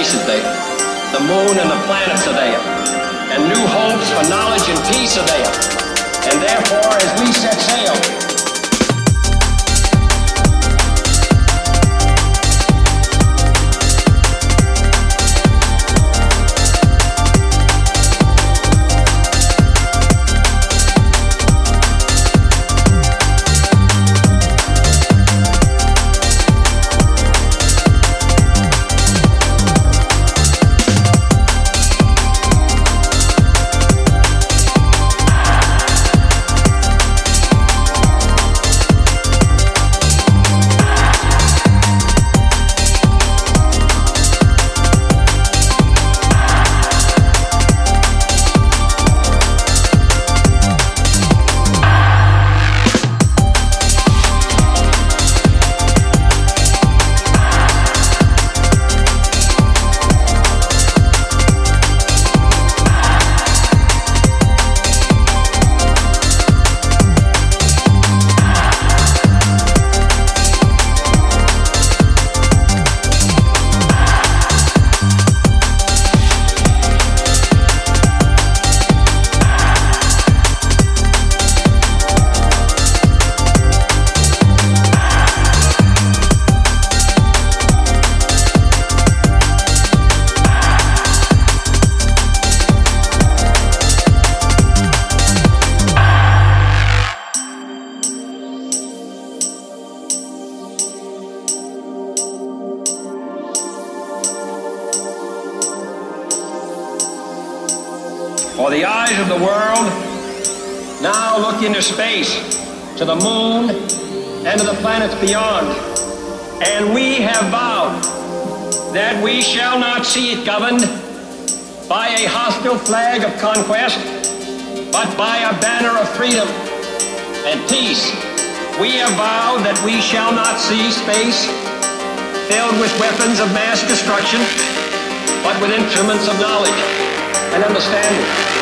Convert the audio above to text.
There. The moon and the planets are there. And new hopes for knowledge and peace are there. And therefore, as we set For the eyes of the world now look into space, to the moon, and to the planets beyond. And we have vowed that we shall not see it governed by a hostile flag of conquest, but by a banner of freedom and peace. We have vowed that we shall not see space filled with weapons of mass destruction, but with instruments of knowledge and understanding.